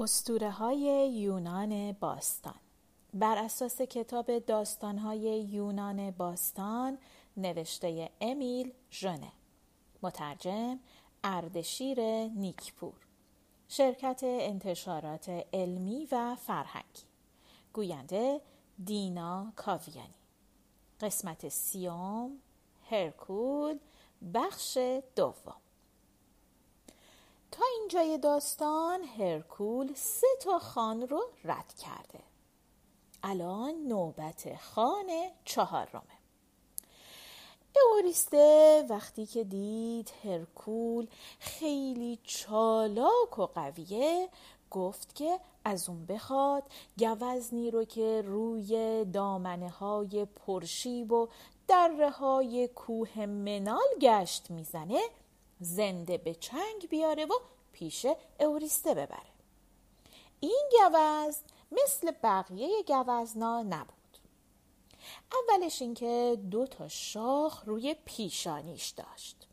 استوره های یونان باستان. بر اساس کتاب داستان های یونان باستان نوشته امیل ژنه مترجم اردشیر نیکپور. شرکت انتشارات علمی و فرهنگی. گوینده دینا کاویانی. قسمت سیوم هرکول بخش دوم. تا اینجای داستان هرکول سه تا خان رو رد کرده. الان نوبت خان چهارمه اوریسته وقتی که دید هرکول خیلی چالاک و قویه گفت که از اون بخواد گوزنی رو که روی دامنه های پرشیب و دره های کوه منال گشت می‌زنه زنده به چنگ بیاره و پیش اوریسته ببره. این گوزن مثل بقیه گوزنا نبود. اولش اینکه دو تا شاخ روی پیشانیش داشت.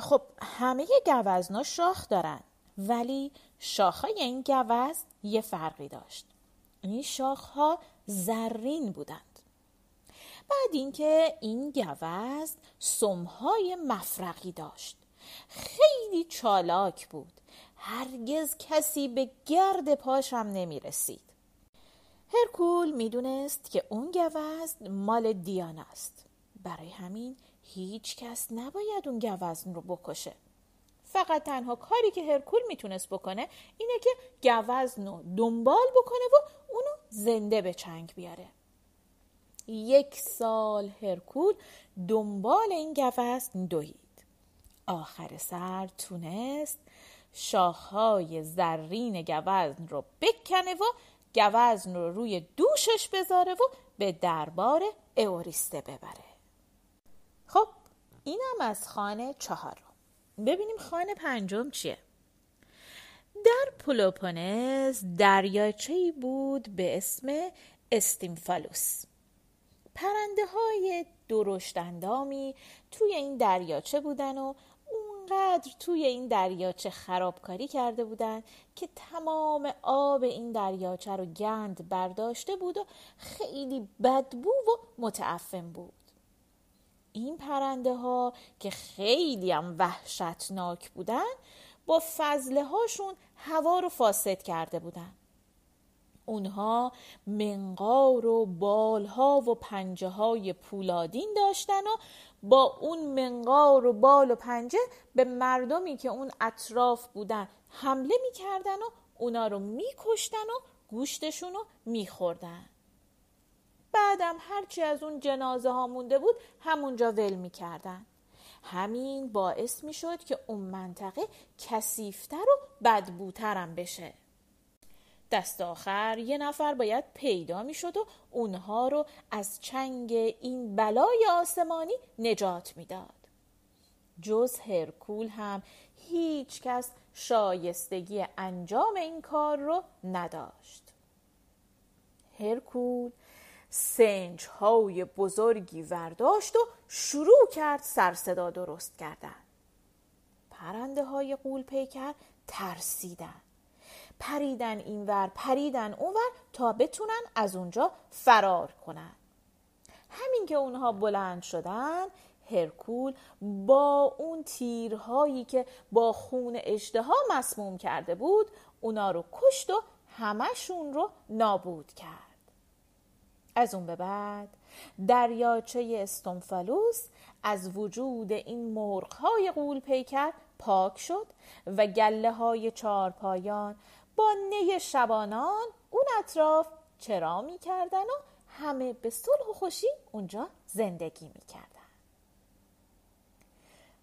خب همه گوزنا شاخ دارن ولی شاخهای این گوزن یه فرقی داشت. این شاخها زرین بودند بعد اینکه این گوزن سمهای مفرقی داشت. خیلی چالاک بود. هرگز کسی به گرد پاشم نمی رسید هرکول می‌دونست که اون گوزن مال دیان است. برای همین هیچ کس نباید اون گوزن رو بکشه. فقط تنها کاری که هرکول می‌تونست بکنه اینه که گوزن رو دنبال بکنه و اونو زنده به چنگ بیاره. یک سال هرکول دنبال این گوزن دوید. آخر سر تونست شاخهای زرین گوزن رو بکنه و گوزن رو روی دوشش بذاره و به دربار اوریسته ببره. خب اینم از خانه چهارم ببینیم خان پنجم چیه. در پلوپونز دریاچه بود به اسم استیمفالوس. پرنده های درشتندامی توی این دریاچه بودن و اونقدر توی این دریاچه خرابکاری کرده بودن که تمام آب این دریاچه رو گند برداشته بود و خیلی بدبو و متعفن بود. این پرنده ها که خیلی هم وحشتناک بودن با فضله هاشون هوا رو فاسد کرده بودن. اونها منقار و بالها و پنجه های پولادین داشتن و با اون منقار و بال و پنجه به مردمی که اون اطراف بودن حمله می‌کردن و اونا رو میکشتن و گوشتشون رو میخوردن. بعدم هرچی از اون جنازه ها مونده بود همونجا ول می‌کردن. همین باعث می‌شد که اون منطقه کسیفتر و بدبوترم بشه. دست آخر یه نفر باید پیدا می‌شد و اونها رو از چنگ این بلای آسمانی نجات می‌داد. جز هرکول هم هیچ کس شایستگی انجام این کار رو نداشت. هرکول سنج های بزرگی ورداشت و شروع کرد سرصدا درست کردن. پرنده های قول پیکر ترسیدن. پریدن اینور پریدن اونور تا بتونن از اونجا فرار کنن. همین که اونها بلند شدن هرکول با اون تیرهایی که با خون اشتها مسموم کرده بود اونا رو کشت و همشون رو نابود کرد. از اون به بعد دریاچه استنفلوس از وجود این مرغهای قول پیکر پاک شد و گله های چارپایان با نی شبانان اون اطراف چرا می‌کردن و همه به صلح و خوشی اونجا زندگی می‌کردن.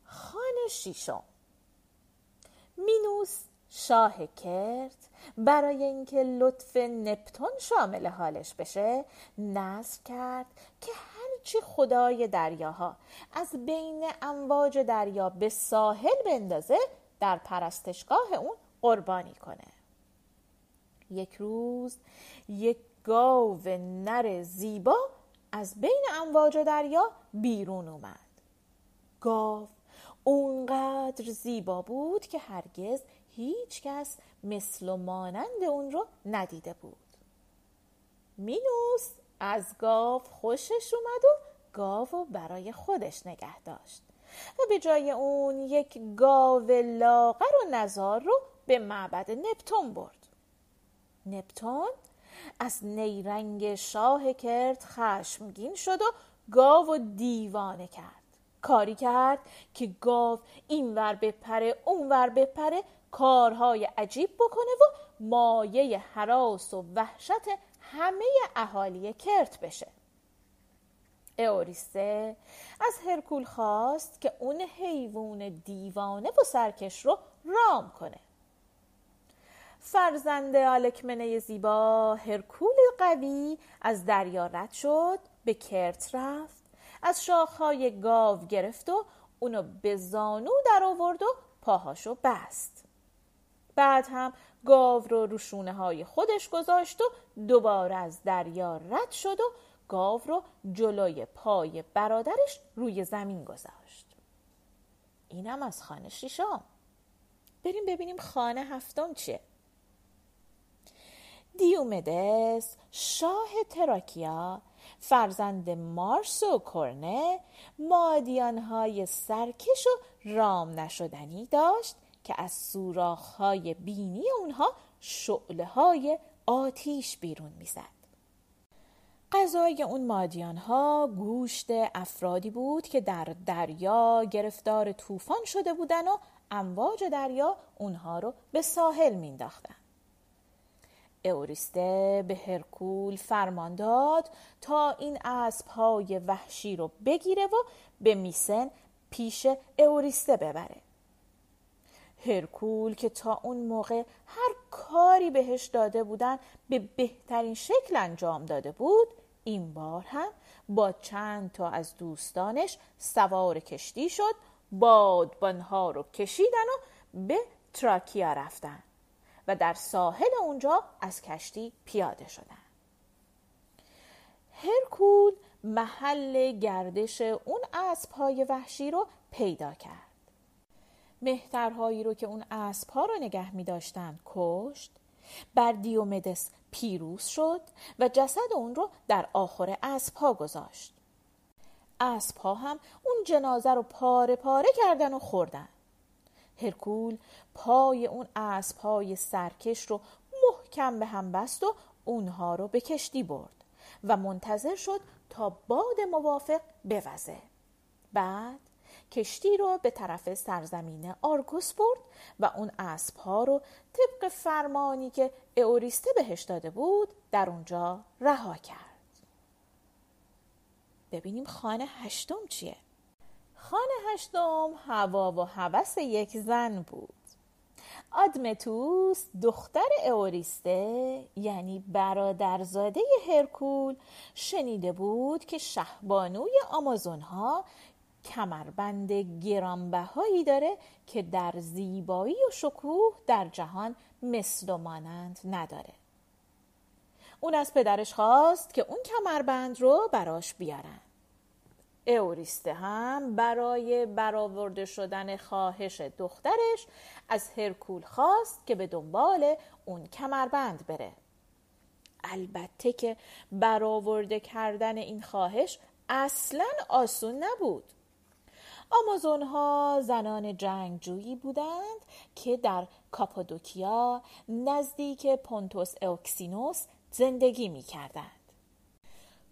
خان شیشم. مینوس شاه کرد. برای اینکه لطف نپتون شامل حالش بشه نصب کرد که هرچی خدای دریاها از بین امواج دریا به ساحل بندازه در پرستشگاه اون قربانی کنه. یک روز یک گاو نر زیبا از بین امواج دریا بیرون اومد. گاو اونقدر زیبا بود که هرگز هیچ کس مثل و مانند اون رو ندیده بود. مینوس از گاو خوشش اومد و گاو برای خودش نگه داشت و به جای اون یک گاو لاغر و نزار رو به معبد نپتون برد. نپتون از نیرنگ شاه کرد خشمگین شد و گاو و دیوانه کرد. کاری کرد که گاو اینور بپره اونور بپره کارهای عجیب بکنه و مایه حراس و وحشت همه اهالی کرت بشه. اوریسته از هرکول خواست که اون حیوان دیوانه و سرکش رو رام کنه. فرزند آلکمنه زیبا هرکول قوی از دریا رد شد به کرت رفت. از شاخهای گاو گرفت و اونو به زانو در آورد و پاهاشو بست. بعد هم گاو رو روشونه های خودش گذاشت و دوباره از دریا رد شد و گاو رو جلوی پای برادرش روی زمین گذاشت. اینم از خانه شیشم. بریم ببینیم خانه هفتم چیه. دیومدس شاه تراکیا فرزند مارس و کرنه مادیانهای سرکش و رام نشدنی داشت که از سوراخهای بینی اونها شعله های آتیش بیرون می‌زد. غذای اون مادیان ها گوشت افرادی بود که در دریا گرفتار طوفان شده بودن و امواج دریا اونها رو به ساحل مینداختن. اوریسته به هرکول فرمان داد تا این اسبهای وحشی رو بگیره و به میسن پیش اوریسته ببره. هرکول که تا اون موقع هر کاری بهش داده بودن به بهترین شکل انجام داده بود این بار هم با چند تا از دوستانش سوار کشتی شد بادبانها رو کشیدن و به تراکیا رفتن و در ساحل اونجا از کشتی پیاده شدن. هرکول محل گردش اون اسبهای وحشی رو پیدا کرد. مهترهایی رو که اون اسبها رو نگه می داشتن کشت. بر دیومدس پیروز شد و جسد اون رو در آخر اسبها گذاشت. اسبها هم اون جنازه رو پاره پاره کردن و خوردن. هرکول پای اون اسبهای سرکش رو محکم به هم بست و اونها رو به کشتی برد و منتظر شد تا باد موافق بوزه. بعد کشتی رو به طرف سرزمین آرگوس برد و اون اسبها رو طبق فرمانی که اوریسته بهش داده بود در اونجا رها کرد. ببینیم خانه هشتم چیه. خانه هشتم هوا و هوس یک زن بود. آدمتوس دختر اوریسته یعنی برادرزاده هرکول شنیده بود که شهبانوی آمازون ها کمربند گرانبهایی داره که در زیبایی و شکوه در جهان مثل و مانند نداره. اون از پدرش خواست که اون کمربند رو براش بیارن. اوریسته هم برای برآورده شدن خواهش دخترش از هرکول خواست که به دنبال اون کمربند بره البته که برآورده کردن این خواهش اصلا آسون نبود آمازون ها زنان جنگجویی بودند که در کاپادوکیا نزدیک پونتوس اوکسینوس زندگی می کردند.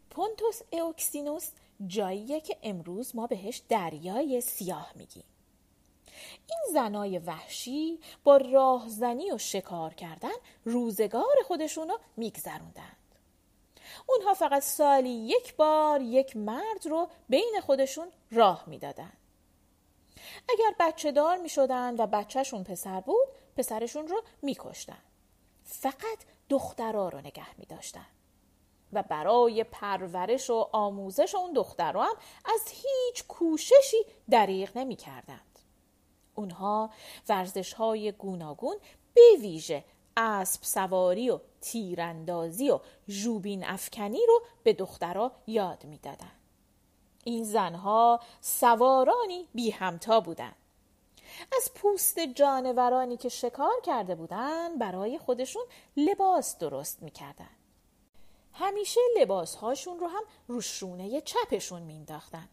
پونتوس اوکسینوس جاییه که امروز ما بهش دریای سیاه میگیم. این زنای وحشی با راهزنی و شکار کردن روزگار خودشونو میگذروندند. اونها فقط سالی یک بار یک مرد رو بین خودشون راه می‌دادند. اگر بچه دار می شدن و بچهشون پسر بود پسرشون رو می کشتن. فقط دخترها رو نگه می داشتن. و برای پرورش و آموزش اون دخترها هم از هیچ کوششی دریغ نمی کردند. اونها ورزش های گوناگون به ویژه اسب سواری و تیراندازی و ژوبین افکنی رو به دخترها یاد می‌دادند. این زنها سوارانی بی همتا بودند. از پوست جانورانی که شکار کرده بودن برای خودشون لباس درست می‌کردن همیشه لباس هاشون رو هم رو شونه چپشون مینداختند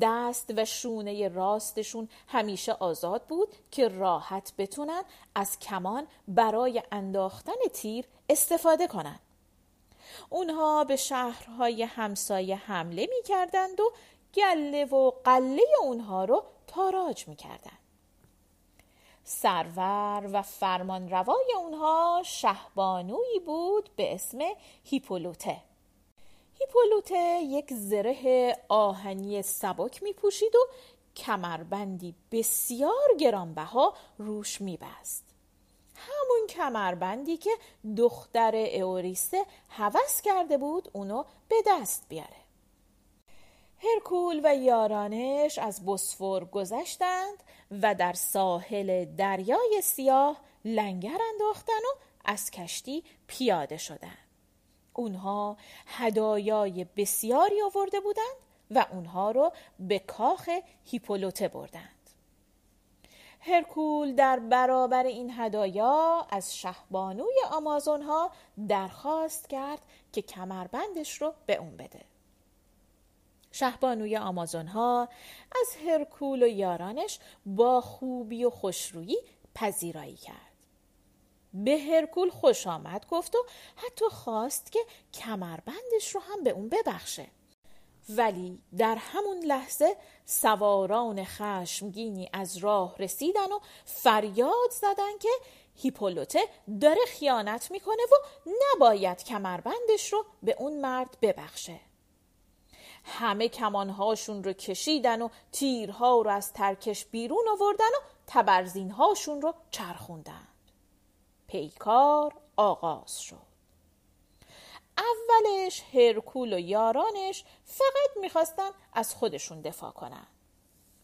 دست و شونه راستشون همیشه آزاد بود که راحت بتونن از کمان برای انداختن تیر استفاده کنند. اونها به شهرهای همسایه حمله می کردند و گله و قله اونها رو تاراج می کردند. سرور و فرمانروای اونها شهبانویی بود به اسم هیپولوته هیپولوته یک زره آهنی سبک می پوشید و کمربندی بسیار گرانبها روش می بست. همون کمربندی که دختر اوریسه هوس کرده بود اونو به دست بیاره هرکول و یارانش از بسفور گذشتند و در ساحل دریای سیاه لنگر انداختن و از کشتی پیاده شدند. اونها هدایای بسیاری آورده بودند و اونها رو به کاخ هیپولوته بردند. هرکول در برابر این هدایا از شهبانوی آمازون ها درخواست کرد که کمربندش رو به اون بده. شهبانوی آمازون ها از هرکول و یارانش با خوبی و خوشرویی پذیرایی کرد. به هرکول خوش آمد گفت و حتی خواست که کمربندش رو هم به اون ببخشه. ولی در همون لحظه سواران خشمگینی از راه رسیدن و فریاد زدن که هیپولوته داره خیانت می‌کنه و نباید کمربندش رو به اون مرد ببخشه. همه کمانهاشون رو کشیدن و تیرها رو از ترکش بیرون آوردن و تبرزینهاشون رو چرخوندند. پیکار آغاز شد. اولش هرکول و یارانش فقط می‌خواستن از خودشون دفاع کنن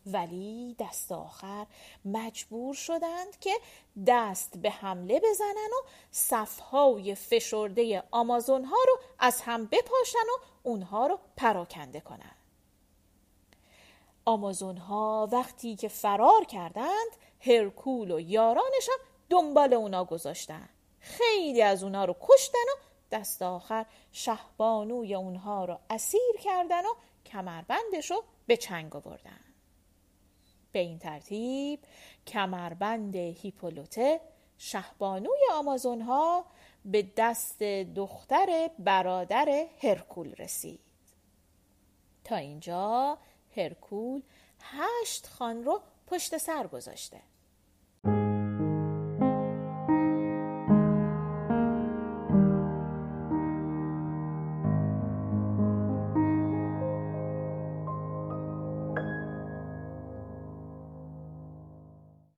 ولی دست آخر مجبور شدند که دست به حمله بزنن و صفهای فشرده آمازون ها رو از هم بپاشن و اونها رو پراکنده کنن. آمازون ها وقتی که فرار کردند هرکول و یارانش هم دنبال اونا گذاشتن. خیلی از اونا رو کشتن و دست آخر شهبانوی اونها رو اسیر کردن و کمربندش رو به چنگ آوردن. به این ترتیب کمربند هیپولوته شهبانوی آمازون ها به دست دختر برادر هرکول رسید. تا اینجا هرکول هشت خان رو پشت سر گذاشته.